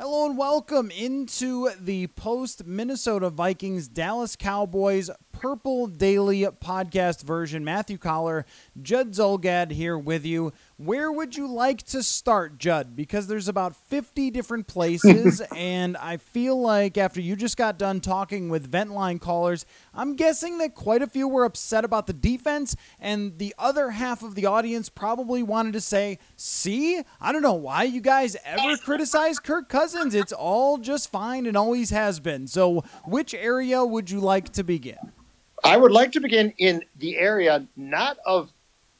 Hello and welcome into the post Minnesota Vikings Dallas Cowboys Purple Daily podcast version. Matthew Coller, Judd Zulgad here with you. Where would you like to start, Judd? Because there's about 50 different places, and I feel like after you just got done talking with Ventline callers, I'm guessing that quite a few were upset about the defense, and the other half of the audience probably wanted to say, See, I don't know why you guys ever criticize Kirk Cousins. It's all just fine and always has been. So, which area would you like to begin? I would like to begin in the area not of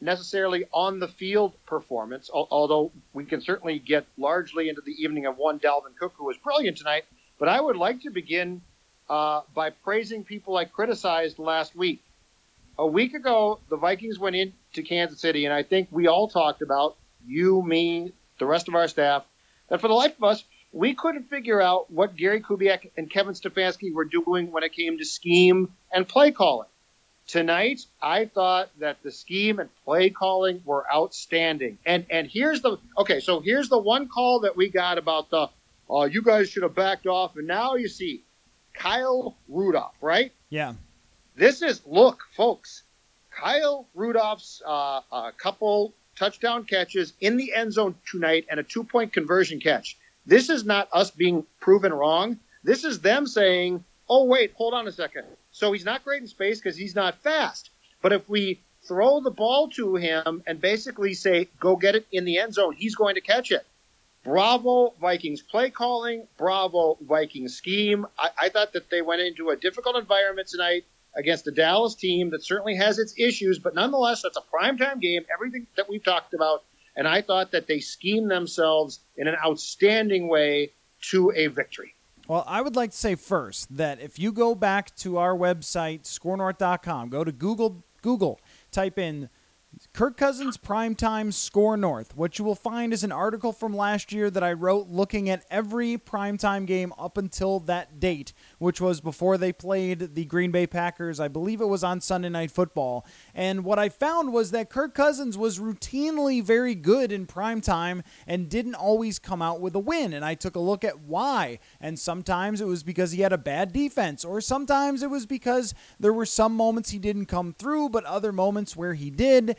necessarily on the field performance, although we can certainly get largely into the evening of one Dalvin Cook, who was brilliant tonight. But I would like to begin uh, by praising people I criticized last week. A week ago, the Vikings went into Kansas City, and I think we all talked about you, me, the rest of our staff, that for the life of us, we couldn't figure out what Gary Kubiak and Kevin Stefanski were doing when it came to scheme and play calling. Tonight, I thought that the scheme and play calling were outstanding. And and here's the okay, so here's the one call that we got about the oh, you guys should have backed off. And now you see Kyle Rudolph, right? Yeah. This is look, folks. Kyle Rudolph's uh, a couple touchdown catches in the end zone tonight and a two point conversion catch. This is not us being proven wrong. This is them saying, oh, wait, hold on a second. So he's not great in space because he's not fast. But if we throw the ball to him and basically say, go get it in the end zone, he's going to catch it. Bravo, Vikings play calling. Bravo, Vikings scheme. I, I thought that they went into a difficult environment tonight against a Dallas team that certainly has its issues, but nonetheless, that's a primetime game. Everything that we've talked about and I thought that they schemed themselves in an outstanding way to a victory. Well, I would like to say first that if you go back to our website, scorenorth.com, go to Google, Google, type in Kirk Cousins primetime score north. What you will find is an article from last year that I wrote looking at every primetime game up until that date, which was before they played the Green Bay Packers. I believe it was on Sunday Night Football. And what I found was that Kirk Cousins was routinely very good in primetime and didn't always come out with a win. And I took a look at why. And sometimes it was because he had a bad defense, or sometimes it was because there were some moments he didn't come through, but other moments where he did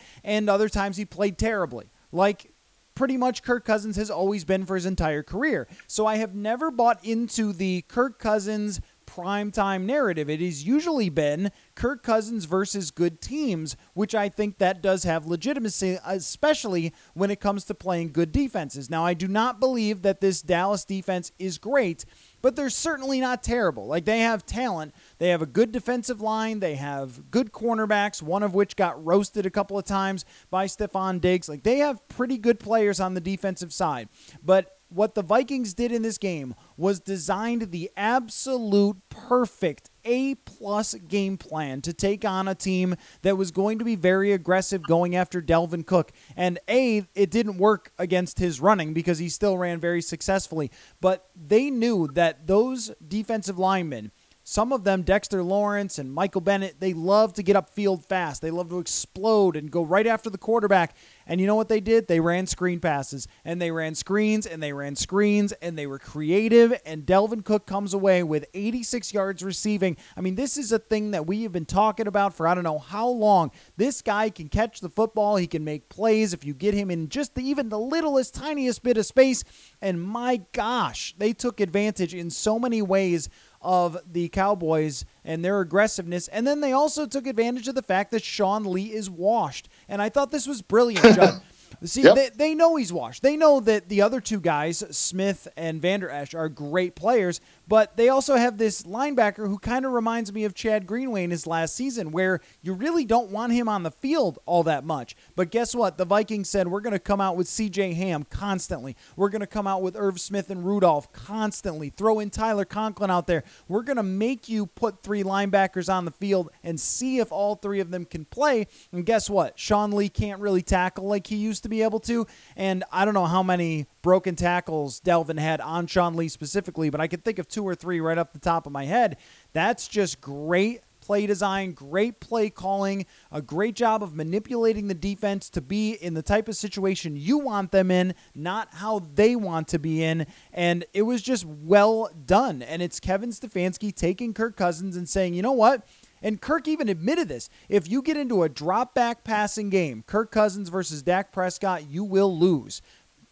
other times he played terribly. Like pretty much Kirk Cousins has always been for his entire career. So I have never bought into the Kirk Cousins primetime narrative. It has usually been Kirk Cousins versus good teams, which I think that does have legitimacy, especially when it comes to playing good defenses. Now, I do not believe that this Dallas defense is great, but they're certainly not terrible. Like they have talent. They have a good defensive line. They have good cornerbacks, one of which got roasted a couple of times by Stefon Diggs. Like they have pretty good players on the defensive side. But what the Vikings did in this game was designed the absolute perfect A plus game plan to take on a team that was going to be very aggressive going after Dalvin Cook. And A, it didn't work against his running because he still ran very successfully. But they knew that those defensive linemen some of them, Dexter Lawrence and Michael Bennett, they love to get upfield fast. They love to explode and go right after the quarterback. And you know what they did? They ran screen passes and they ran screens and they ran screens and they were creative. And Dalvin Cook comes away with 86 yards receiving. I mean, this is a thing that we have been talking about for I don't know how long. This guy can catch the football, he can make plays if you get him in just the, even the littlest, tiniest bit of space. And my gosh, they took advantage in so many ways of the Cowboys and their aggressiveness. And then they also took advantage of the fact that Sean Lee is washed. And I thought this was brilliant, Judd. See, yep. they, they know he's washed. They know that the other two guys, Smith and Vander Esch, are great players, but they also have this linebacker who kind of reminds me of Chad Greenway in his last season, where you really don't want him on the field all that much. But guess what? The Vikings said we're going to come out with C.J. Ham constantly. We're going to come out with Irv Smith and Rudolph constantly. Throw in Tyler Conklin out there. We're going to make you put three linebackers on the field and see if all three of them can play. And guess what? Sean Lee can't really tackle like he used to be able to. And I don't know how many broken tackles Dalvin had on Sean Lee specifically, but I can think of two or three right off the top of my head. That's just great play design, great play calling, a great job of manipulating the defense to be in the type of situation you want them in, not how they want to be in. And it was just well done. And it's Kevin Stefanski taking Kirk Cousins and saying, you know what? And Kirk even admitted this. If you get into a drop back passing game, Kirk Cousins versus Dak Prescott, you will lose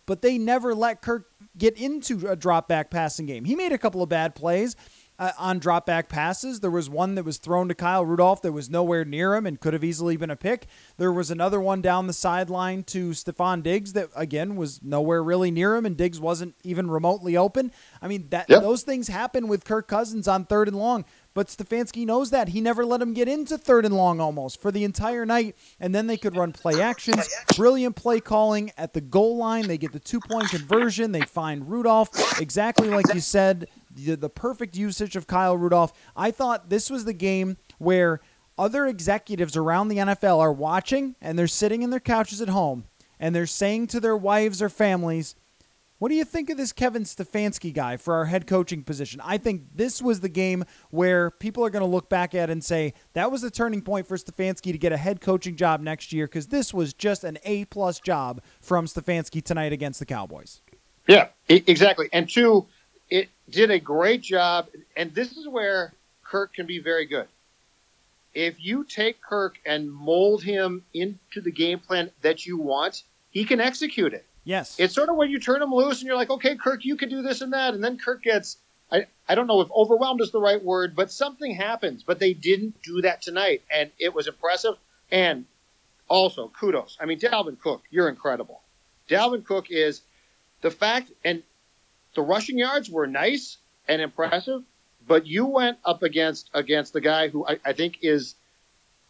but they never let Kirk get into a drop back passing game. He made a couple of bad plays. Uh, on drop back passes. There was one that was thrown to Kyle Rudolph that was nowhere near him and could have easily been a pick. There was another one down the sideline to Stefon Diggs that again was nowhere really near him and Diggs wasn't even remotely open. I mean that yep. those things happen with Kirk Cousins on third and long. But Stefanski knows that. He never let him get into third and long almost for the entire night. And then they could run play actions. Brilliant play calling at the goal line. They get the two point conversion. They find Rudolph. Exactly like you said, the, the perfect usage of Kyle Rudolph. I thought this was the game where other executives around the NFL are watching and they're sitting in their couches at home and they're saying to their wives or families, what do you think of this Kevin Stefanski guy for our head coaching position? I think this was the game where people are going to look back at and say that was the turning point for Stefanski to get a head coaching job next year because this was just an A plus job from Stefanski tonight against the Cowboys. Yeah, exactly. And two, it did a great job. And this is where Kirk can be very good. If you take Kirk and mold him into the game plan that you want, he can execute it. Yes. It's sort of when you turn him loose and you're like, okay, Kirk, you can do this and that. And then Kirk gets, I, I don't know if overwhelmed is the right word, but something happens. But they didn't do that tonight. And it was impressive. And also, kudos. I mean, Dalvin Cook, you're incredible. Dalvin Cook is the fact, and the rushing yards were nice and impressive, but you went up against against the guy who I, I think is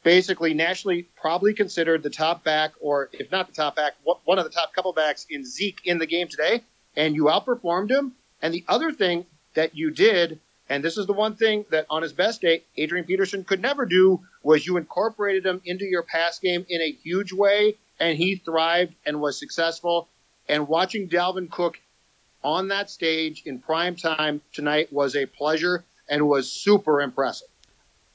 basically nationally probably considered the top back, or if not the top back, one of the top couple backs in Zeke in the game today, and you outperformed him. And the other thing that you did, and this is the one thing that on his best day, Adrian Peterson could never do, was you incorporated him into your pass game in a huge way, and he thrived and was successful. And watching Dalvin Cook on that stage in prime time tonight was a pleasure and was super impressive.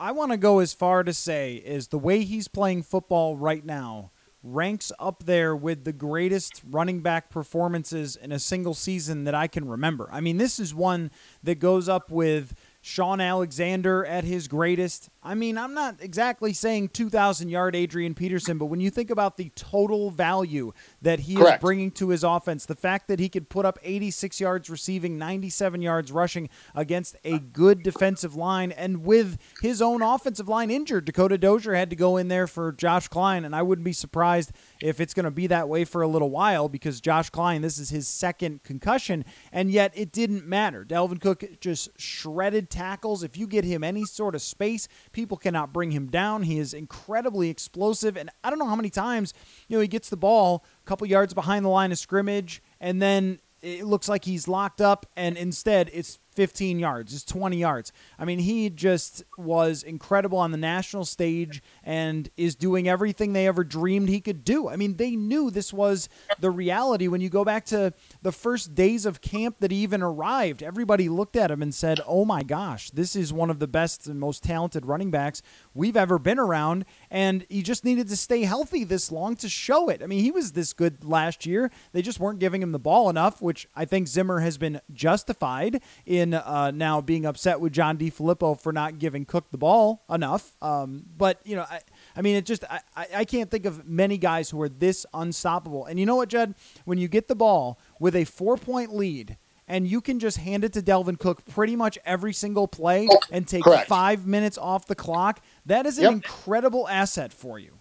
I want to go as far to say is the way he's playing football right now ranks up there with the greatest running back performances in a single season that I can remember. I mean, this is one that goes up with Shaun Alexander at his greatest. I mean, I'm not exactly saying 2,000 yard Adrian Peterson, but when you think about the total value that he Correct. is bringing to his offense, the fact that he could put up 86 yards receiving, 97 yards rushing against a good defensive line, and with his own offensive line injured, Dakota Dozier had to go in there for Josh Kline, and I wouldn't be surprised if it's going to be that way for a little while because Josh Kline, this is his second concussion, and yet it didn't matter. Dalvin Cook just shredded tackles. If you get him any sort of space, people cannot bring him down. He is incredibly explosive, and I don't know how many times you know he gets the ball a couple yards behind the line of scrimmage, and then it looks like he's locked up, and instead it's 15 yards, his 20 yards. I mean, he just was incredible on the national stage and is doing everything they ever dreamed he could do. I mean, they knew this was the reality when you go back to the first days of camp that he even arrived. Everybody looked at him and said, "Oh my gosh, this is one of the best and most talented running backs we've ever been around." And he just needed to stay healthy this long to show it. I mean, he was this good last year. They just weren't giving him the ball enough, which I think Zimmer has been justified in uh, now being upset with John DeFilippo for not giving Cook the ball enough. Um, but you know, I, I mean, it just I, I can't think of many guys who are this unstoppable. And you know what, Judd? When you get the ball with a four point lead and you can just hand it to Dalvin Cook pretty much every single play and take Correct. five minutes off the clock, that is an Yep. incredible asset for you.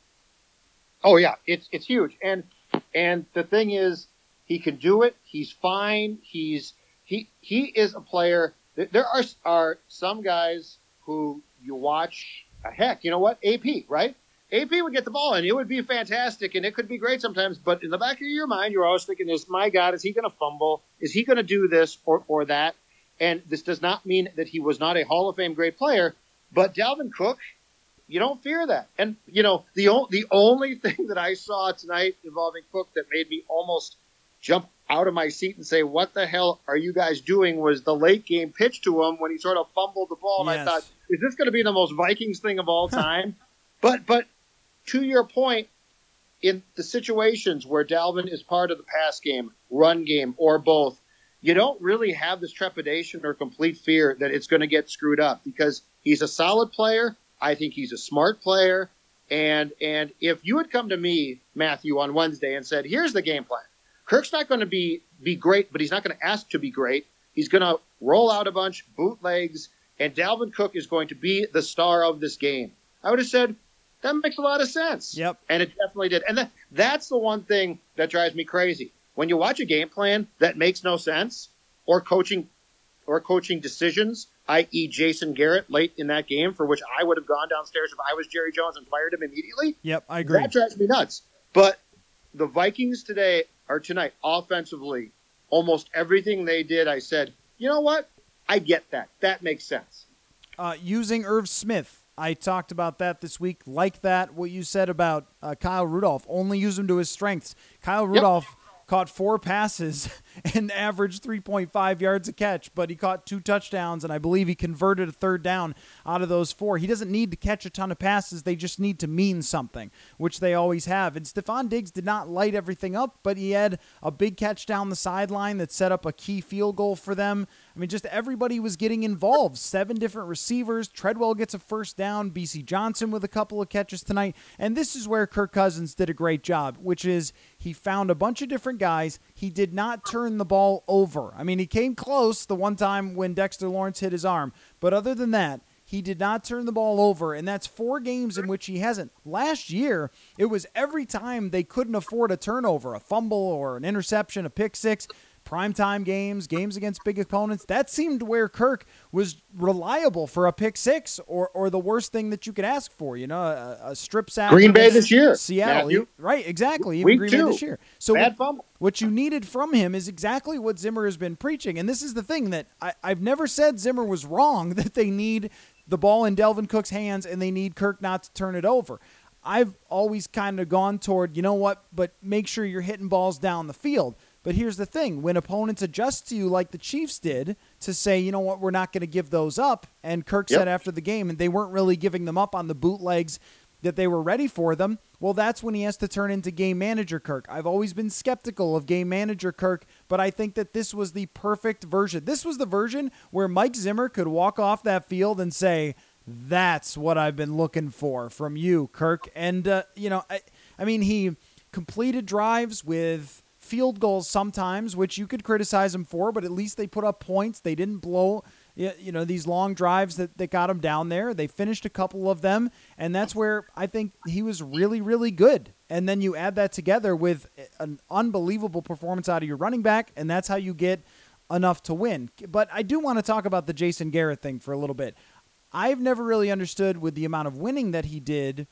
Oh yeah, it's it's huge. And and the thing is, he can do it. He's fine. He's he he is a player. There are are some guys who you watch. uh, Heck, you know what? AP, right? AP would get the ball and it would be fantastic and it could be great sometimes. But in the back of your mind, you're always thinking, "Is my God, is he going to fumble? Is he going to do this or or that?" And this does not mean that he was not a Hall of Fame great player. But Dalvin Cook, you don't fear that. And you know, the o- the only thing that I saw tonight involving Cook that made me almost jump out of my seat and say, "What the hell are you guys doing?" was the late game pitch to him when he sort of fumbled the ball. And I thought, "Is this going to be the most Vikings thing of all time?" but but to your point, in the situations where Dalvin is part of the pass game, run game, or both, you don't really have this trepidation or complete fear that it's going to get screwed up because he's a solid player. I think he's a smart player. And and if you had come to me, Matthew, on Wednesday and said, "Here's the game plan," Kirk's not going to be be great, but he's not going to ask to be great. He's going to roll out a bunch, bootlegs, and Dalvin Cook is going to be the star of this game. I would have said that makes a lot of sense. Yep. And it definitely did. And that, that's the one thing that drives me crazy. When you watch a game plan that makes no sense, or coaching, or coaching decisions, i.e., Jason Garrett late in that game, for which I would have gone downstairs if I was Jerry Jones and fired him immediately. Yep, I agree. That drives me nuts. But the Vikings today or tonight, offensively, almost everything they did, I said, you know what? I get that. That makes sense. uh, using Irv Smith. I talked about that this week. Like that, what you said about uh, Kyle Rudolph. Only use him to his strengths. Kyle Rudolph caught four passes and averaged 3.5 yards a catch, but he caught two touchdowns, and I believe he converted a third down out of those four. He doesn't need to catch a ton of passes. They just need to mean something, which they always have. And Stefon Diggs did not light everything up, but he had a big catch down the sideline that set up a key field goal for them. I mean, just everybody was getting involved. Seven different receivers. Treadwell gets a first down. Bisi Johnson with a couple of catches tonight. And this is where Kirk Cousins did a great job, which is he found a bunch of different guys. He did not turn the ball over. I mean, he came close the one time when Dexter Lawrence hit his arm. But other than that, he did not turn the ball over, and that's four games in which he hasn't. Last year, it was every time they couldn't afford a turnover, a fumble or an interception, a pick six primetime games, games against big opponents. That seemed where Kirk was reliable for a pick six or, or the worst thing that you could ask for, you know, a, a strip sack. Green Bay this year, Seattle. Matthew. Right, exactly. Even Week Green two. Bay this year. So Bad what- what you needed from him is exactly what Zimmer has been preaching. And this is the thing that I, I've never said Zimmer was wrong that they need the ball in Dalvin Cook's hands and they need Kirk not to turn it over. I've always kind of gone toward, you know what, but make sure you're hitting balls down the field. But here's the thing when opponents adjust to you like the Chiefs did to say, you know what, we're not going to give those up. And Kirk Yep. said after the game, and they weren't really giving them up on the bootlegs that they were ready for them. Well, that's when he has to turn into game manager Kirk. I've always been skeptical of game manager Kirk, but I think that this was the perfect version. This was the version where Mike Zimmer could walk off that field and say, "That's what I've been looking for from you, Kirk." And uh, you know, I, I mean, he completed drives with field goals sometimes, which you could criticize him for, but at least they put up points. They didn't blow, you know, these long drives that, that got him down there. They finished a couple of them, and that's where I think he was really, really good. And then you add that together with an unbelievable performance out of your running back, and that's how you get enough to win. But I do want to talk about the Jason Garrett thing for a little bit. I've never really understood with the amount of winning that he did,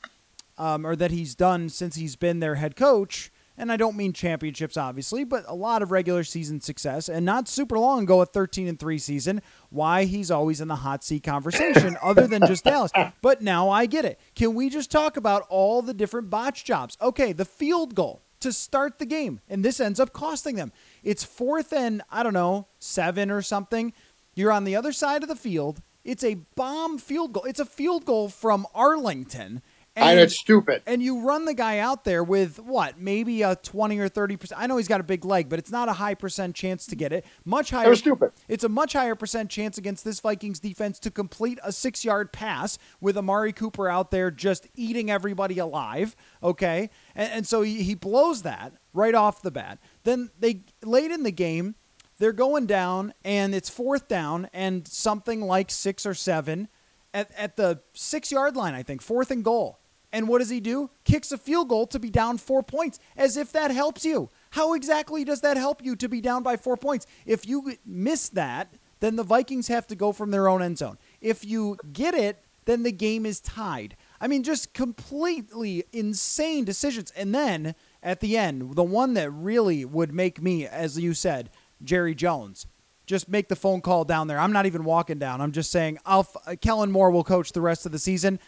um, or that he's done since he's been their head coach. And I don't mean championships, obviously, but a lot of regular season success, and not super long ago, a 13 and 3 season, why he's always in the hot seat conversation, other than just Dallas. But now I get it. Can we just talk about all the different botch jobs? Okay, the field goal to start the game, and this ends up costing them. It's fourth and, I don't know, seven or something. You're on the other side of the field. It's a bomb field goal. It's a field goal from Arlington. And, I know it's stupid. And you run the guy out there with what, maybe a twenty or thirty percent. I know he's got a big leg, but it's not a high percent chance to get it. Much higher. That was stupid. It's a much higher percent chance against this Vikings defense to complete a six-yard pass with Amari Cooper out there just eating everybody alive. Okay, and, and so he, he blows that right off the bat. Then they late in the game, they're going down, and it's fourth down and something like six or seven at, at the six yard line, I think, fourth and goal. And what does he do? Kicks a field goal to be down four points, as if that helps you. How exactly does that help you to be down by four points? If you miss that, then the Vikings have to go from their own end zone. If you get it, then the game is tied. I mean, just completely insane decisions. And then at the end, the one that really would make me, as you said, Jerry Jones, just make the phone call down there. I'm not even walking down. I'm just saying, I'll, Kellen Moore will coach the rest of the season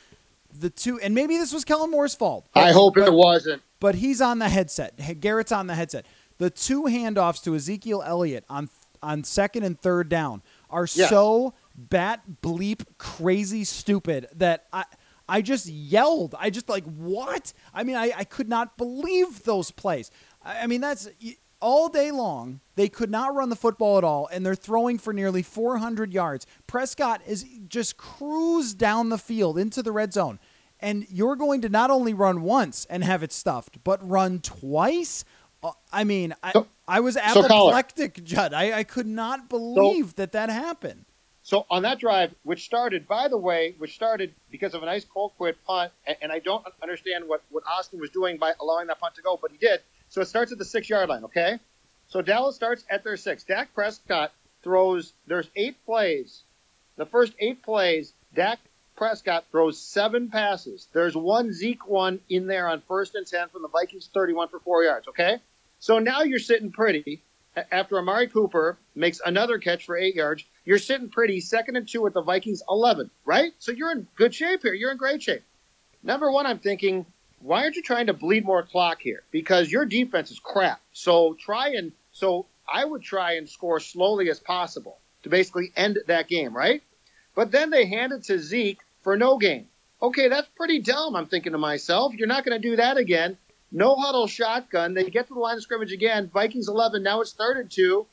the two, and maybe this was Kellen Moore's fault. But, I hope but, it wasn't. But he's on the headset. Garrett's on the headset. The two handoffs to Ezekiel Elliott on on second and third down are yes. so bat bleep crazy stupid that I. I just yelled. I just like what? I mean, I, I could not believe those plays. I, I mean, that's all day long. They could not run the football at all, and they're throwing for nearly 400 yards. Prescott is just cruised down the field into the red zone, and you're going to not only run once and have it stuffed, but run twice. Uh, I mean, I, so, I was apoplectic, so Judd. I, I could not believe so, that that happened. So on that drive, which started, by the way, which started because of a nice Colquitt punt, and, and I don't understand what, what Austin was doing by allowing that punt to go, but he did. So it starts at the six yard line, okay? So Dallas starts at their six. Dak Prescott throws, there's eight plays. The first eight plays, Dak Prescott throws seven passes. There's one Zeke one in there on first and 10 from the Vikings 31 for four yards, okay? So now you're sitting pretty after Amari Cooper makes another catch for eight yards. You're sitting pretty second and two at the Vikings 11, right? So you're in good shape here. You're in great shape. Number one, I'm thinking why aren't you trying to bleed more clock here? Because your defense is crap. So try and so I would try and score slowly as possible to basically end that game, right? But then they hand it to Zeke for no gain. Okay, that's pretty dumb. I'm thinking to myself, you're not going to do that again. No huddle shotgun. They get to the line of scrimmage again. Vikings 11. Now it's third and two,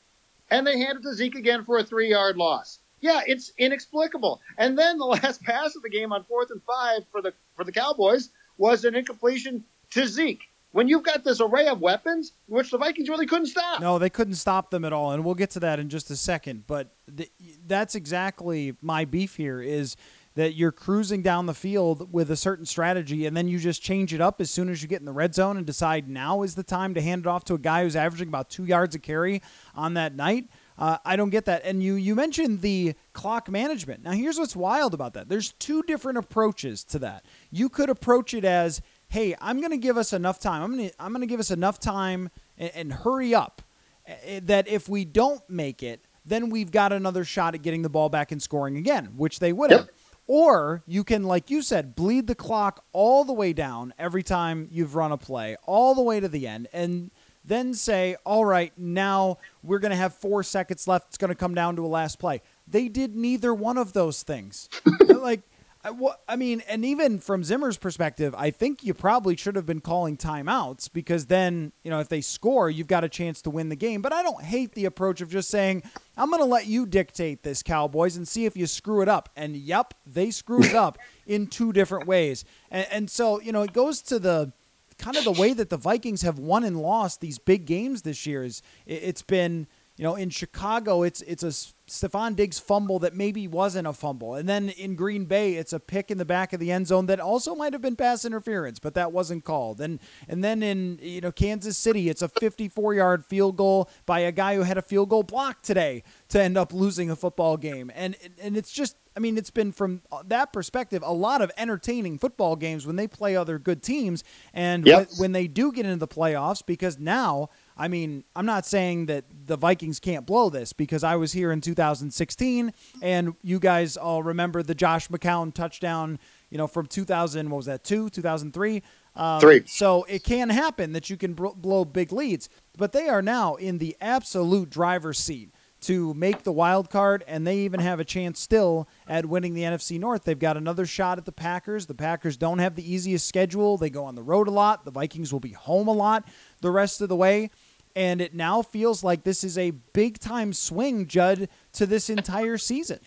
and they hand it to Zeke again for a three-yard loss. Yeah, it's inexplicable. And then the last pass of the game on fourth and five for the for the Cowboys was an incompletion to Zeke. When you've got this array of weapons, which the Vikings really couldn't stop. No, they couldn't stop them at all, and we'll get to that in just a second. But th- that's exactly my beef here is that you're cruising down the field with a certain strategy and then you just change it up as soon as you get in the red zone and decide now is the time to hand it off to a guy who's averaging about two yards a carry on that night. Uh, I don't get that. And you you mentioned the clock management. Now here's what's wild about that. There's two different approaches to that. You could approach it as, "Hey, I'm going to give us enough time. I'm going to I'm going to give us enough time and, and hurry up eh, eh, that if we don't make it, then we've got another shot at getting the ball back and scoring again, which they would have." Yep. Or you can, like you said, bleed the clock all the way down every time you've run a play, all the way to the end. And then say, all right, now we're going to have four seconds left. It's going to come down to a last play. They did neither one of those things. like, I, I mean, and even from Zimmer's perspective, I think you probably should have been calling timeouts because then, you know, if they score, you've got a chance to win the game. But I don't hate the approach of just saying, I'm going to let you dictate this, Cowboys, and see if you screw it up. And yep, they screwed it up in two different ways. And, and so, you know, it goes to the kind of the way that the Vikings have won and lost these big games this year is it's been you know in Chicago it's it's a Stefon Diggs fumble that maybe wasn't a fumble. And then in Green Bay it's a pick in the back of the end zone that also might have been pass interference but that wasn't called. And and then in you know Kansas City it's a 54 yard field goal by a guy who had a field goal block today to end up losing a football game. And and it's just I mean, it's been from that perspective a lot of entertaining football games when they play other good teams and Yep. when, when they do get into the playoffs because now. I mean, I'm not saying that the Vikings can't blow this because I was here in 2016 and you guys all remember the Josh McCown touchdown, you know, from 2000, what was that, 2, 2003? Um, Three. So it can happen that you can blow big leads, but they are now in the absolute driver's seat to make the wild card, and they even have a chance still at winning the NFC North. They've got another shot at the Packers. The Packers don't have the easiest schedule. They go on the road a lot. The Vikings will be home a lot the rest of the way. And it now feels like this is a big time swing, Judd, to this entire season.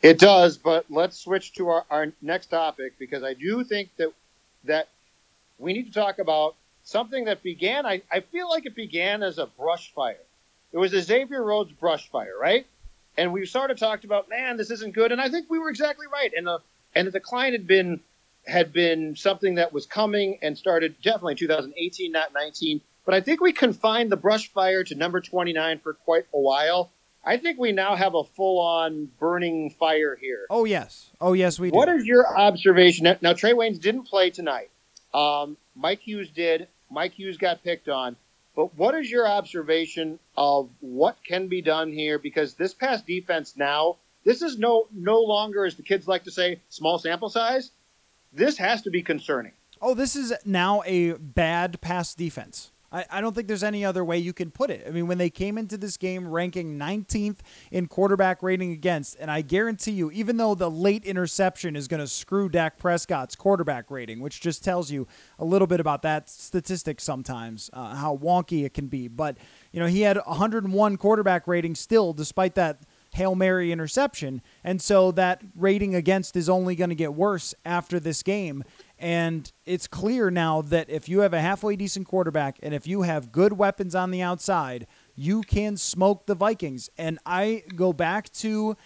It does, but let's switch to our, our next topic because I do think that that we need to talk about something that began. I, I feel like it began as a brush fire. It was the Xavier Rhodes brush fire, right? And we sort of talked about, man, this isn't good. And I think we were exactly right. And the and the decline had been had been something that was coming and started definitely in 2018, not 19. But I think we confined the brush fire to number 29 for quite a while. I think we now have a full on burning fire here. Oh, yes. Oh, yes, we do. What is your observation? Now, now, Trae Waynes didn't play tonight. Um, Mike Hughes did. Mike Hughes got picked on. But what is your observation of what can be done here? Because this past defense now, this is no no longer, as the kids like to say, small sample size. This has to be concerning. Oh, this is now a bad pass defense. I, I don't think there's any other way you can put it. I mean, when they came into this game ranking 19th in quarterback rating against, and I guarantee you, even though the late interception is going to screw Dak Prescott's quarterback rating, which just tells you a little bit about that statistic sometimes, uh, how wonky it can be. But, you know, he had 101 quarterback rating still, despite that Hail Mary interception. And so that rating against is only going to get worse after this game. And it's clear now that if you have a halfway decent quarterback and if you have good weapons on the outside, you can smoke the Vikings. And I go back to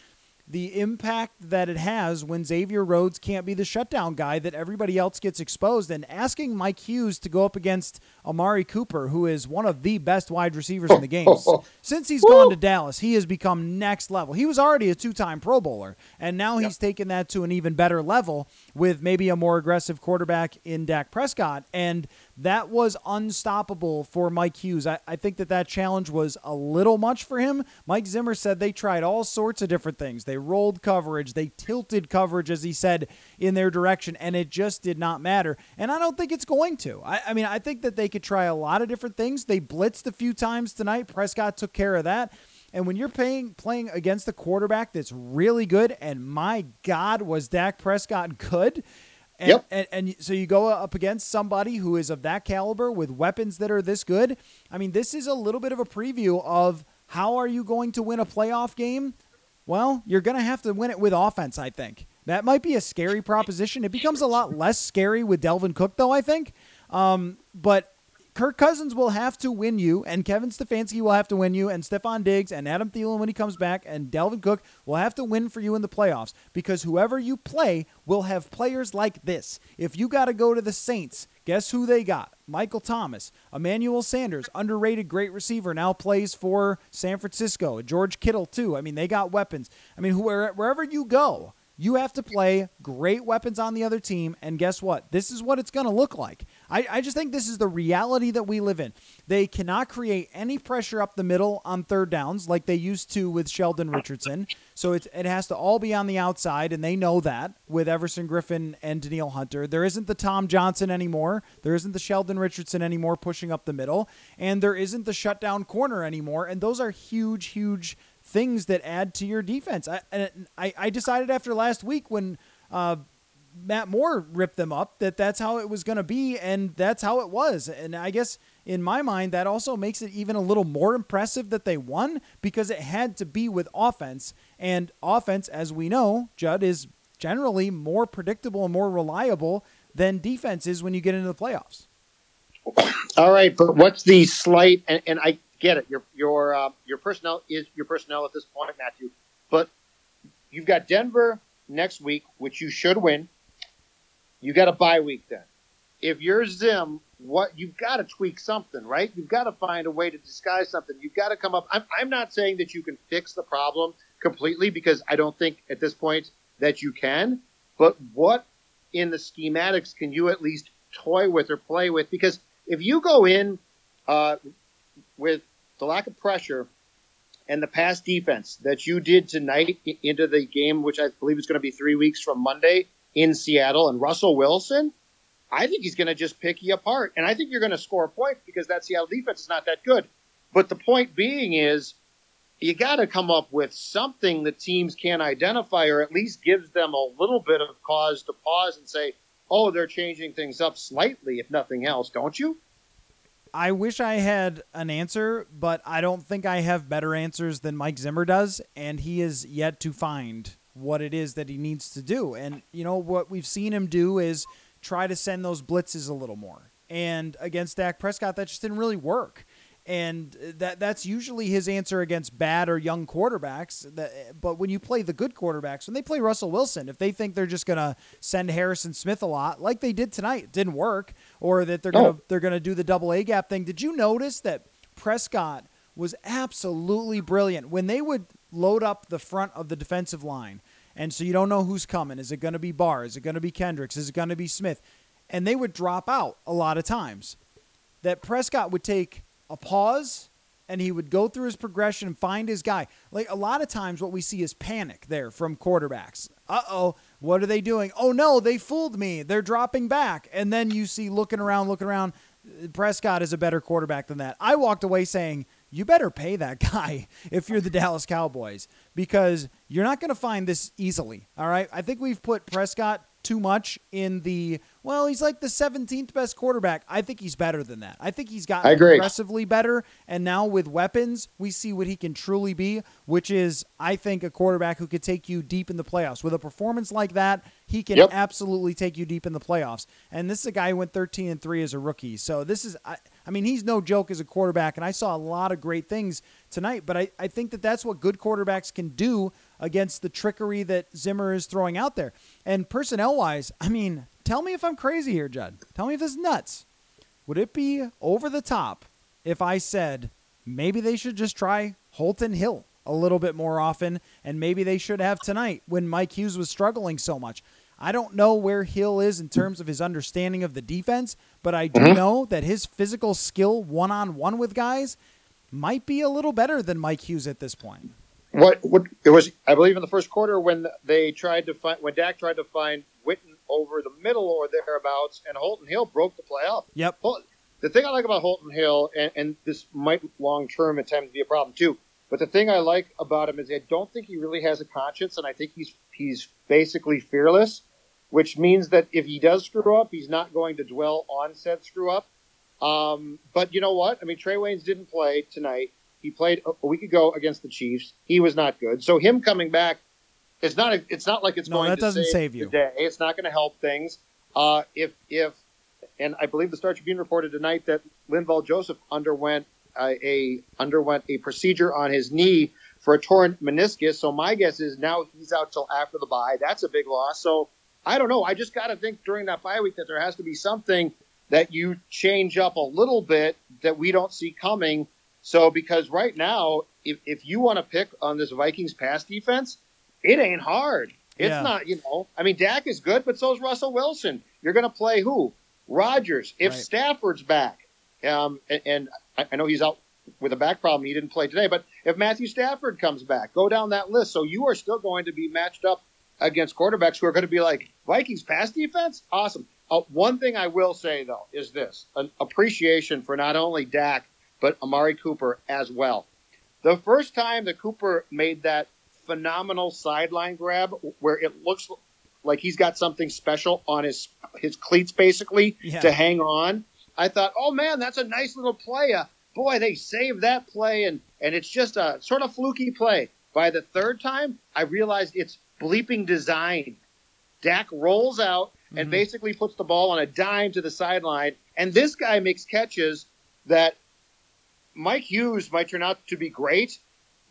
the impact that it has when Xavier Rhodes can't be the shutdown guy that everybody else gets exposed and asking Mike Hughes to go up against Amari Cooper who is one of the best wide receivers in the game. Since he's gone to Dallas he has become next level. He was already a two-time pro bowler and now he's taken that to an even better level with maybe a more aggressive quarterback in Dak Prescott. And that was unstoppable for Mike Hughes. I, I, think that that challenge was a little much for him. Mike Zimmer said they tried all sorts of different things. They rolled coverage, they tilted coverage, as he said, in their direction, and it just did not matter. And I don't think it's going to. I, I mean, I think that they could try a lot of different things. They blitzed a few times tonight. Prescott took care of that. And when you're playing playing against a quarterback that's really good, and my God, was Dak Prescott good? And, yep. and, and so you go up against somebody who is of that caliber with weapons that are this good. I mean, this is a little bit of a preview of how are you going to win a playoff game? Well, you're going to have to win it with offense, I think. That might be a scary proposition. It becomes a lot less scary with Dalvin Cook, though, I think. Um, but Kirk Cousins will have to win you, and Kevin Stefanski will have to win you, and Stefon Diggs and Adam Thielen when he comes back, and Dalvin Cook will have to win for you in the playoffs because whoever you play will have players like this. If you got to go to the Saints, guess who they got? Michael Thomas, Emmanuel Sanders, underrated great receiver, now plays for San Francisco. George Kittle, too. I mean, they got weapons. I mean, wherever you go, you have to play great weapons on the other team, and guess what? This is what it's going to look like. I, I, just think this is the reality that we live in. They cannot create any pressure up the middle on third downs like they used to with Sheldon Richardson. So it, it has to all be on the outside, and they know that with Everson Griffen and Danielle Hunter. There isn't the Tom Johnson anymore. There isn't the Sheldon Richardson anymore pushing up the middle, and there isn't the shutdown corner anymore. And those are huge, huge things that add to your defense. I, I, I decided after last week when uh, Matt Moore ripped them up that that's how it was going to be, and that's how it was. And I guess in my mind, that also makes it even a little more impressive that they won because it had to be with offense. And offense, as we know, Judd, is generally more predictable and more reliable than defense is when you get into the playoffs. All right, but what's the slight? And, and I get it. Your your uh, your personnel is your personnel at this point, Matthew. But you've got Denver next week, which you should win. You got a bye week then. If you're Zim, what you've got to tweak something, right? You've got to find a way to disguise something. You've got to come up. I'm, I'm not saying that you can fix the problem completely because I don't think at this point that you can. But what in the schematics can you at least toy with or play with? Because if you go in uh, with the lack of pressure and the pass defense that you did tonight into the game, which I believe is going to be three weeks from Monday in Seattle, and Russell Wilson, I think he's going to just pick you apart. And I think you're going to score points because that Seattle defense is not that good. But the point being is, you got to come up with something that teams can identify or at least gives them a little bit of cause to pause and say, oh, they're changing things up slightly, if nothing else, don't you? I wish I had an answer, but I don't think I have better answers than Mike Zimmer does, and he is yet to find what it is that he needs to do. And, you know, what we've seen him do is try to send those blitzes a little more. And against Dak Prescott, that just didn't really work and that that's usually his answer against bad or young quarterbacks. That, but when you play the good quarterbacks, when they play Russell Wilson, if they think they're just going to send Harrison Smith a lot, like they did tonight, it didn't work, or that they're to they're going to do the double A gap thing. Did you notice that Prescott was absolutely brilliant when they would load up the front of the defensive line, and so you don't know who's coming. Is it going to be Barr? Is it going to be Kendricks? Is it going to be Smith? And they would drop out a lot of times. That Prescott would take a pause and he would go through his progression and find his guy. Like a lot of times, what we see is panic there from quarterbacks. Uh oh, what are they doing? Oh no, they fooled me. They're dropping back. And then you see looking around, looking around. Prescott is a better quarterback than that. I walked away saying, you better pay that guy if you're the Dallas Cowboys because you're not going to find this easily. All right. I think we've put Prescott too much in the well, he's like the 17th best quarterback. I think he's better than that. I think he's gotten aggressively better. And now with weapons, we see what he can truly be, which is, I think, a quarterback who could take you deep in the playoffs. With a performance like that, he can yep. absolutely take you deep in the playoffs. And this is a guy who went 13 and 3 as a rookie. So this is, I, I mean, he's no joke as a quarterback. And I saw a lot of great things tonight, but I, I think that that's what good quarterbacks can do against the trickery that Zimmer is throwing out there. And personnel wise, I mean, tell me if I'm crazy here, Judd. Tell me if this is nuts. Would it be over the top if I said maybe they should just try Holton Hill a little bit more often, and maybe they should have tonight when Mike Hughes was struggling so much? I don't know where Hill is in terms of his understanding of the defense, but I do mm-hmm. know that his physical skill one on one with guys might be a little better than Mike Hughes at this point. What, what it was, I believe, in the first quarter when they tried to find when Dak tried to find Witten over the middle or thereabouts, and Holton Hill broke the play up. Yep. The thing I like about Holton Hill, and, and this might long term at times be a problem too, but the thing I like about him is I don't think he really has a conscience, and I think he's he's basically fearless, which means that if he does screw up, he's not going to dwell on said screw up. Um, but you know what? I mean, Trae Waynes didn't play tonight. He played a week ago against the Chiefs. He was not good. So him coming back, it's not. A, it's not like it's no, going that to doesn't save, save you. Day. It's not going to help things. Uh, if if and I believe the Star Tribune reported tonight that Linval Joseph underwent a underwent a procedure on his knee for a torn meniscus. So my guess is now he's out till after the bye. That's a big loss. So I don't know. I just got to think during that bye week that there has to be something that you change up a little bit that we don't see coming. So because right now, if, if you want to pick on this Vikings pass defense, it ain't hard. It's yeah. not, you know. I mean, Dak is good, but so is Russell Wilson. You're going to play who? Rodgers. If right. Stafford's back, um, and, and I, I know he's out with a back problem, he didn't play today. But if Matthew Stafford comes back, go down that list. So you are still going to be matched up against quarterbacks who are going to be like Vikings pass defense. Awesome. Uh, one thing I will say though is this: an appreciation for not only Dak but Amari Cooper as well. The first time that Cooper made that phenomenal sideline grab where it looks like he's got something special on his his cleats basically yeah. to hang on. I thought, oh man, that's a nice little play. Uh, boy, they saved that play, and and it's just a sort of fluky play. By the third time, I realized it's bleeping design. Dak rolls out and mm-hmm. basically puts the ball on a dime to the sideline, and this guy makes catches that Mike Hughes might turn out to be great,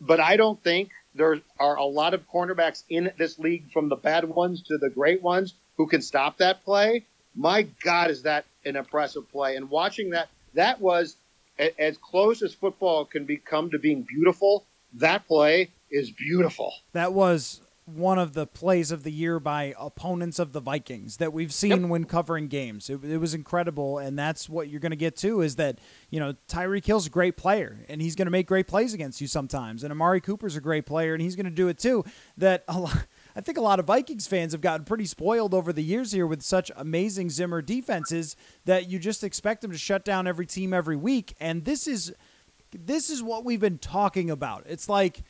but I don't think there are a lot of cornerbacks in this league, from the bad ones to the great ones, who can stop that play. My God, is that an impressive play? And watching that, that was as close as football can become to being beautiful. That play is beautiful. That was one of the plays of the year by opponents of the Vikings that we've seen yep. when covering games. It, it, was incredible, and that's what you're going to get too. is that you know Tyreek Hill's a great player, and he's going to make great plays against you sometimes. And Amari Cooper's a great player, and he's going to do it too. That a lot, I think a lot of Vikings fans have gotten pretty spoiled over the years here with such amazing Zimmer defenses that you just expect them to shut down every team every week. And this is this is what we've been talking about. It's like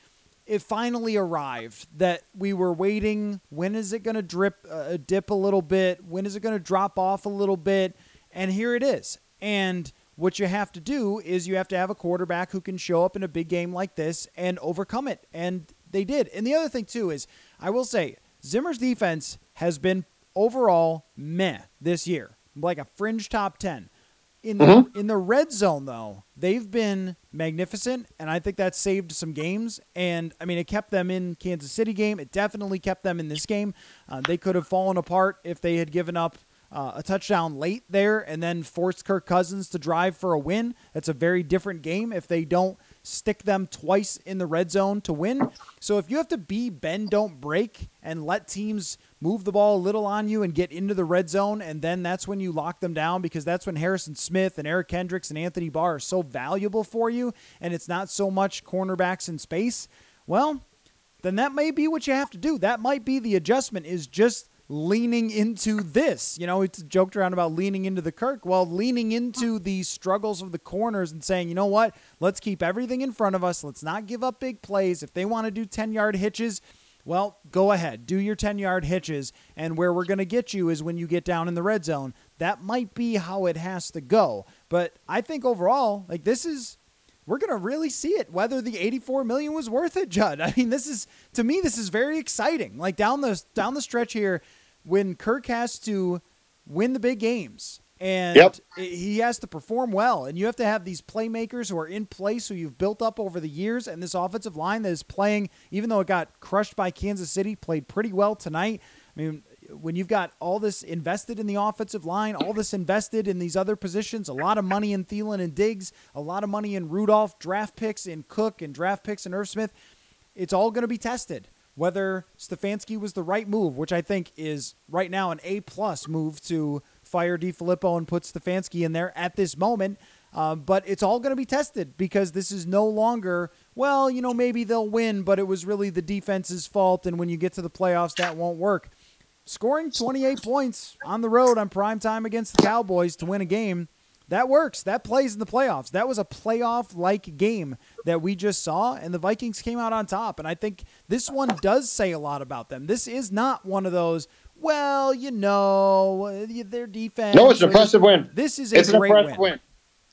it finally arrived that we were waiting. When is it going to drip, uh, dip a little bit? When is it going to drop off a little bit? And here it is. And what you have to do is you have to have a quarterback who can show up in a big game like this and overcome it. And they did. And the other thing, too, is I will say Zimmer's defense has been overall meh this year, like a fringe top 10. In the, mm-hmm. in the red zone, though, they've been magnificent, and I think that saved some games. And I mean, it kept them in Kansas City game. It definitely kept them in this game. Uh, they could have fallen apart if they had given up uh, a touchdown late there and then forced Kirk Cousins to drive for a win. That's a very different game if they don't stick them twice in the red zone to win. So if you have to be bend, don't break, and let teams move the ball a little on you and get into the red zone, and then that's when you lock them down because that's when Harrison Smith and Eric Kendricks and Anthony Barr are so valuable for you, and it's not so much cornerbacks in space. Well, then that may be what you have to do. That might be the adjustment is just leaning into this. You know, it's joked around about leaning into the Kirk. Well, leaning into the struggles of the corners and saying, you know what, let's keep everything in front of us. Let's not give up big plays. If they want to do 10 yard hitches, well, go ahead, do your 10 yard hitches. And where we're going to get you is when you get down in the red zone. That might be how it has to go. But I think overall, like this is we're going to really see it whether the 84 million was worth it, Judd. I mean, this is to me this is very exciting. Like down the down the stretch here when Kirk has to win the big games and yep. he has to perform well and you have to have these playmakers who are in place who you've built up over the years and this offensive line that is playing even though it got crushed by Kansas City played pretty well tonight. I mean, when you've got all this invested in the offensive line, all this invested in these other positions, a lot of money in Thielen and Diggs, a lot of money in Rudolph, draft picks in Cook, and draft picks in Irv Smith, it's all going to be tested. Whether Stefanski was the right move, which I think is right now an A plus move to fire DeFilippo and put Stefanski in there at this moment. Uh, but it's all going to be tested because this is no longer, well, you know, maybe they'll win, but it was really the defense's fault. And when you get to the playoffs, that won't work scoring 28 points on the road on prime time against the Cowboys to win a game, that works. That plays in the playoffs. That was a playoff like game that we just saw, and the Vikings came out on top. And I think this one does say a lot about them. This is not one of those, well, you know, their defense. No, it's an impressive win. This is a it's great an impressive win. win.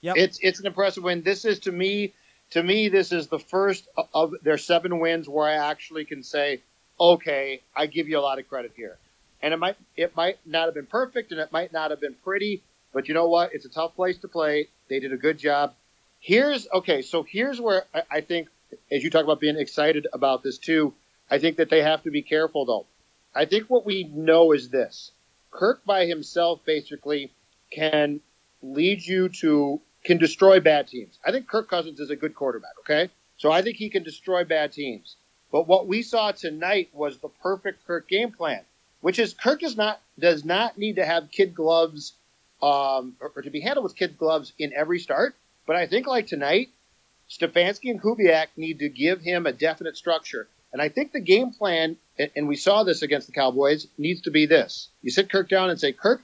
Yep. It's it's an impressive win. This is to me, to me, this is the first of their seven wins where I actually can say, okay, I give you a lot of credit here and it might it might not have been perfect and it might not have been pretty, but you know what? It's a tough place to play. They did a good job. Here's okay. So here's where I, I think, as you talk about being excited about this too, I think that they have to be careful though. I think what we know is this: Kirk by himself basically can lead you to can destroy bad teams. I think Kirk Cousins is a good quarterback. Okay, so I think he can destroy bad teams. But what we saw tonight was the perfect Kirk game plan which is Kirk does not does not need to have kid gloves um, or, or, to be handled with kid gloves in every start. But I think like tonight, Stefanski and Kubiak need to give him a definite structure. And I think the game plan, and we saw this against the Cowboys, needs to be this: you sit Kirk down and say, Kirk,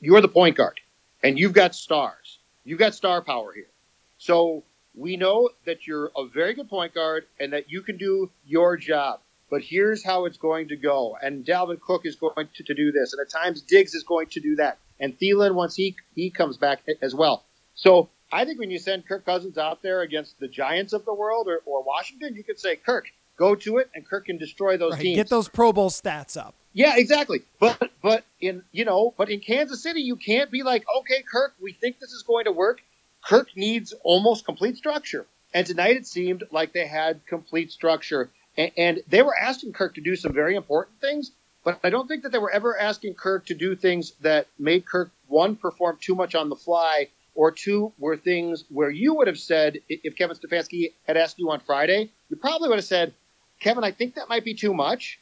you're the point guard, and you've got stars, you've got star power here. So we know that you're a very good point guard and that you can do your job but here's how it's going to go. And Dalvin Cook is going to, to do this, and at times Diggs is going to do that, and Thielen once he he comes back as well. So I think when you send Kirk Cousins out there against the Giants of the world or, or Washington, you could say, Kirk, go to it, and Kirk can destroy those right, teams. Get those Pro Bowl stats up. Yeah, exactly. But but in you know, but in Kansas City, you can't be like, okay, Kirk, we think this is going to work. Kirk needs almost complete structure, and tonight it seemed like they had complete structure. And, and they were asking Kirk to do some very important things, but I don't think that they were ever asking Kirk to do things that made Kirk one perform too much on the fly or two were things where you would have said, if Kevin Stefanski had asked you on Friday, you probably would have said, Kevin, I think that might be too much.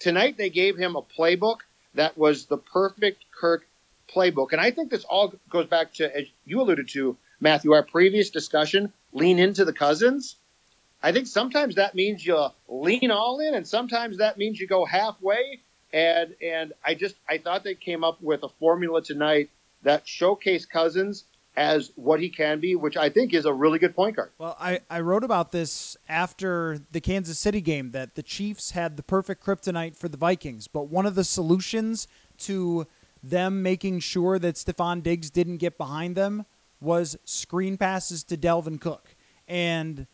Tonight they gave him a playbook that was the perfect Kirk playbook. And I think this all goes back to, as you alluded to, Matthew, our previous discussion lean into the Cousins. I think sometimes that means you lean all in, and sometimes that means you go halfway. And and I just I thought they came up with a formula tonight that showcased Cousins as what he can be, which I think is a really good point guard. Well, I, I wrote about this after the Kansas City game that the Chiefs had the perfect kryptonite for the Vikings, but one of the solutions to them making sure that Stefon Diggs didn't get behind them was screen passes to Dalvin Cook. And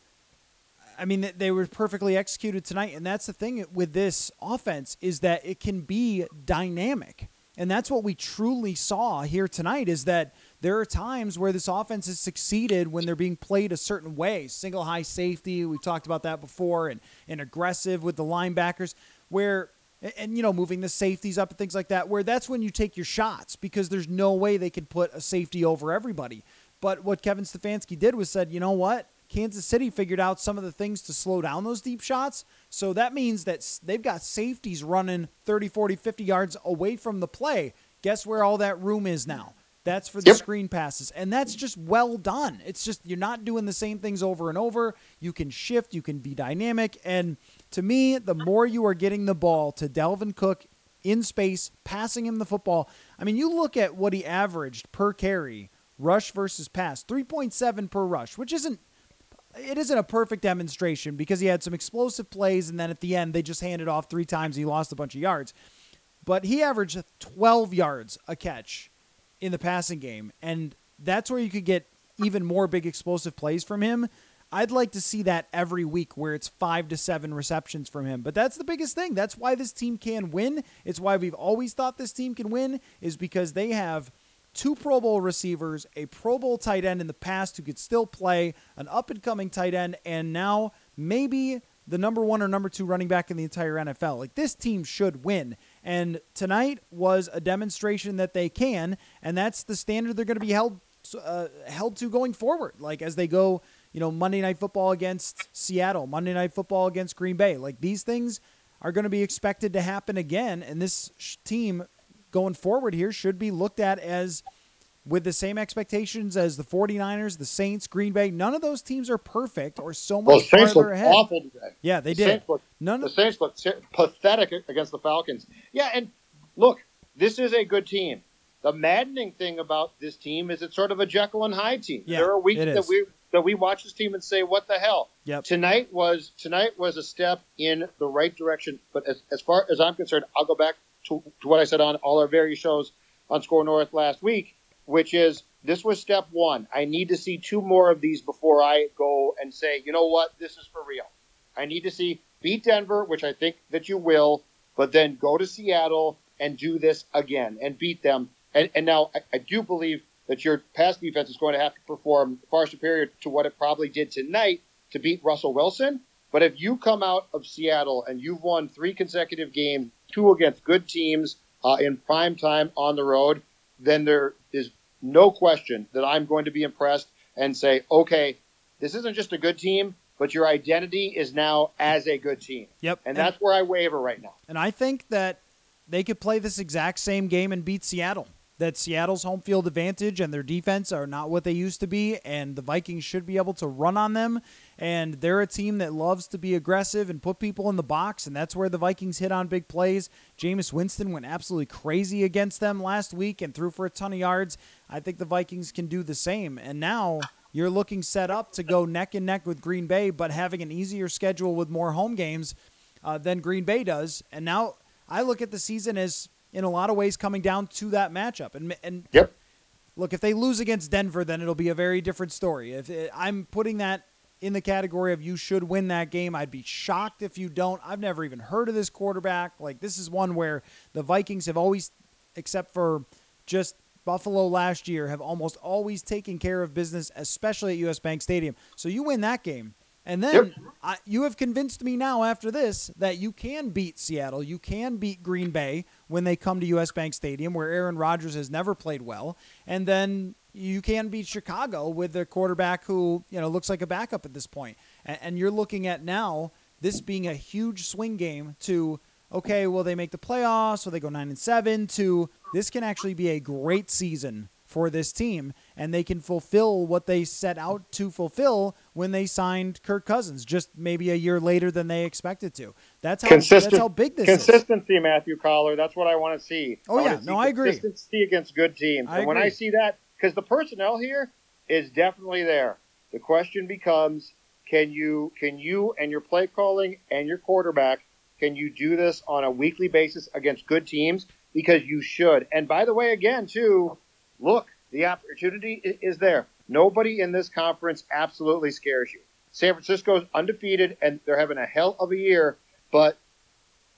I mean they were perfectly executed tonight and that's the thing with this offense is that it can be dynamic. And that's what we truly saw here tonight is that there are times where this offense has succeeded when they're being played a certain way. Single high safety, we've talked about that before, and, and aggressive with the linebackers, where and you know moving the safeties up and things like that where that's when you take your shots because there's no way they can put a safety over everybody. But what Kevin Stefanski did was said you know what? Kansas city figured out some of the things to slow down those deep shots. So that means that they've got safeties running 30 40 50 yards away from the play. Guess where all that room is now that's for the yep. screen passes. And that's just well done. It's just you're not doing the same things over and over. You can shift, you can be dynamic. And to me, the more you are getting the ball to Dalvin Cook in space, passing him the football. I mean, you look at what he averaged per carry, rush versus pass, 3.7 per rush, which isn't it isn't a perfect demonstration because he had some explosive plays and then at the end they just handed off three times he lost a bunch of yards. But he averaged 12 yards a catch in the passing game, and that's where you could get even more big explosive plays from him. I'd like to see that every week where it's five to seven receptions from him. But that's the biggest thing. That's why this team can win. It's why we've always thought this team can win, is because they have two Pro Bowl receivers, a Pro Bowl tight end in the past who could still play, an up and coming tight end, and now maybe the number one or number two running back in the entire NFL. Like this team should win. And tonight was a demonstration that they can, and that's the standard they're going to be held uh, held to going forward. Like as they go, you know, Monday Night Football against Seattle, Monday Night Football against Green Bay. Like these things are going to be expected to happen again, and this sh- team going forward here should be looked at as with the same expectations as the 49ers, the Saints, Green Bay. None of those teams are perfect or so much well, Saints ahead. awful today. Yeah, they the did. Saints looked, None of the Saints looked pathetic against the Falcons. Yeah, and look, this is a good team. The maddening thing about this team is it's sort of a Jekyll and Hyde team. Yeah, there are weeks that we that we watch this team and say, "What the hell?" Yep. Tonight was tonight was a step in the right direction. But as, as far as I'm concerned, I'll go back to, to what I said on all our various shows on SKOR North last week, which is this was step one. I need to see two more of these before I go and say, you know what, this is for real. I need to see beat Denver, which I think that you will, but then go to Seattle and do this again and beat them. And, and now I, I do believe that your pass defense is going to have to perform far superior to what it probably did tonight to beat Russell Wilson. But if you come out of Seattle and you've won three consecutive games, two against good teams uh, in prime time on the road, then there is no question that I'm going to be impressed and say, okay, this isn't just a good team, but your identity is now as a good team. Yep. And, and that's where I waver right now. And I think that they could play this exact same game and beat Seattle. That Seattle's home field advantage and their defense are not what they used to be, and the Vikings should be able to run on them. And they're a team that loves to be aggressive and put people in the box, and that's where the Vikings hit on big plays. Jameis Winston went absolutely crazy against them last week and threw for a ton of yards. I think the Vikings can do the same. And now you're looking set up to go neck and neck with Green Bay, but having an easier schedule with more home games uh, than Green Bay does. And now I look at the season as, in a lot of ways, coming down to that matchup. And and yep. look, if they lose against Denver, then it'll be a very different story. If it, I'm putting that in the category of you should win that game, I'd be shocked if you don't. I've never even heard of this quarterback. Like this is one where the Vikings have always, except for just Buffalo last year have almost always taken care of business, especially at US Bank Stadium. So you win that game. And then yep. I, you have convinced me now after this that you can beat Seattle. You can beat Green Bay when they come to US Bank Stadium, where Aaron Rodgers has never played well. And then you can beat Chicago with a quarterback who you know looks like a backup at this point. And, and you're looking at now this being a huge swing game to okay, will they make the playoffs, or they go nine and seven. To this can actually be a great season for this team, and they can fulfill what they set out to fulfill when they signed Kirk Cousins, just maybe a year later than they expected to. That's how Consistent, that's how big this consistency, is. Matthew Coller. That's what I want to see. Oh I yeah, no, I agree. Consistency against good teams, I and when I see that, because the personnel here is definitely there. The question becomes: Can you, can you, and your play calling and your quarterback, can you do this on a weekly basis against good teams? Because you should. And by the way, again, too, look, the opportunity is there. Nobody in this conference absolutely scares you. San Francisco's undefeated, and they're having a hell of a year. But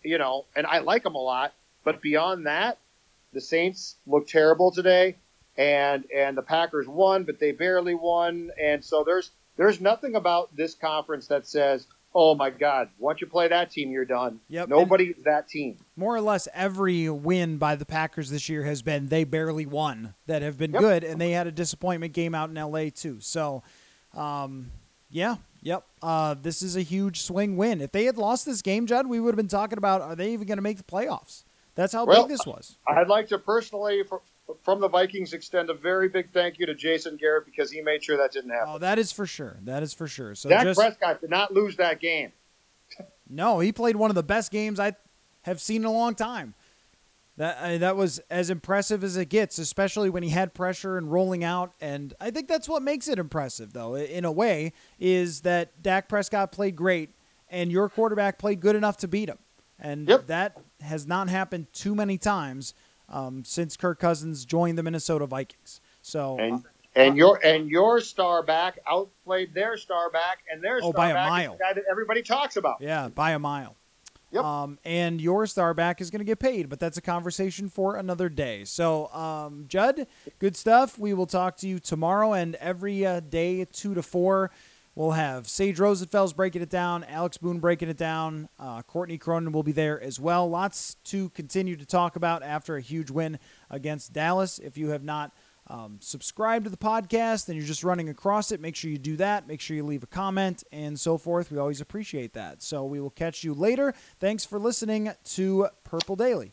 you know, and I like them a lot. But beyond that, the Saints look terrible today, and and the Packers won, but they barely won. And so there's there's nothing about this conference that says, "Oh my God, once you play that team, you're done." Yep. Nobody's that team. more or less every win by the Packers this year has been they barely won that have been Yep. good, and they had a disappointment game out in L.A. too. So, um, yeah, yep. Uh, this is a huge swing win. If they had lost this game, Judd, we would have been talking about are they even going to make the playoffs? That's how Well, big this was. I'd like to personally, fr- from the Vikings, extend a very big thank you to Jason Garrett because he made sure that didn't happen. Oh, that is for sure. That is for sure. So Dak just Prescott did not lose that game. No, he played one of the best games I have seen in a long time. That I that was as impressive as it gets, especially when he had pressure and rolling out. And I think that's what makes it impressive, though, in a way, is that Dak Prescott played great and your quarterback played good enough to beat him. And Yep. that has not happened too many times um, since Kirk Cousins joined the Minnesota Vikings. So, And uh, and your and your star back outplayed their star back, and their Oh, star by a back is mile. the guy that everybody talks about. Yeah, by a mile. Yep. Um, and your star back is going to get paid, but that's a conversation for another day. So, um, Judd, good stuff. We will talk to you tomorrow and every uh, day, two to four. We'll have Sage Rosenfels breaking it down, Alex Boone breaking it down, uh, Courtney Cronin will be there as well. Lots to continue to talk about after a huge win against Dallas. If you have not um, subscribe to the podcast and you're just running across it, make sure you do that. Make sure you leave a comment and so forth. We always appreciate that. So we will catch you later. Thanks for listening to Purple Daily.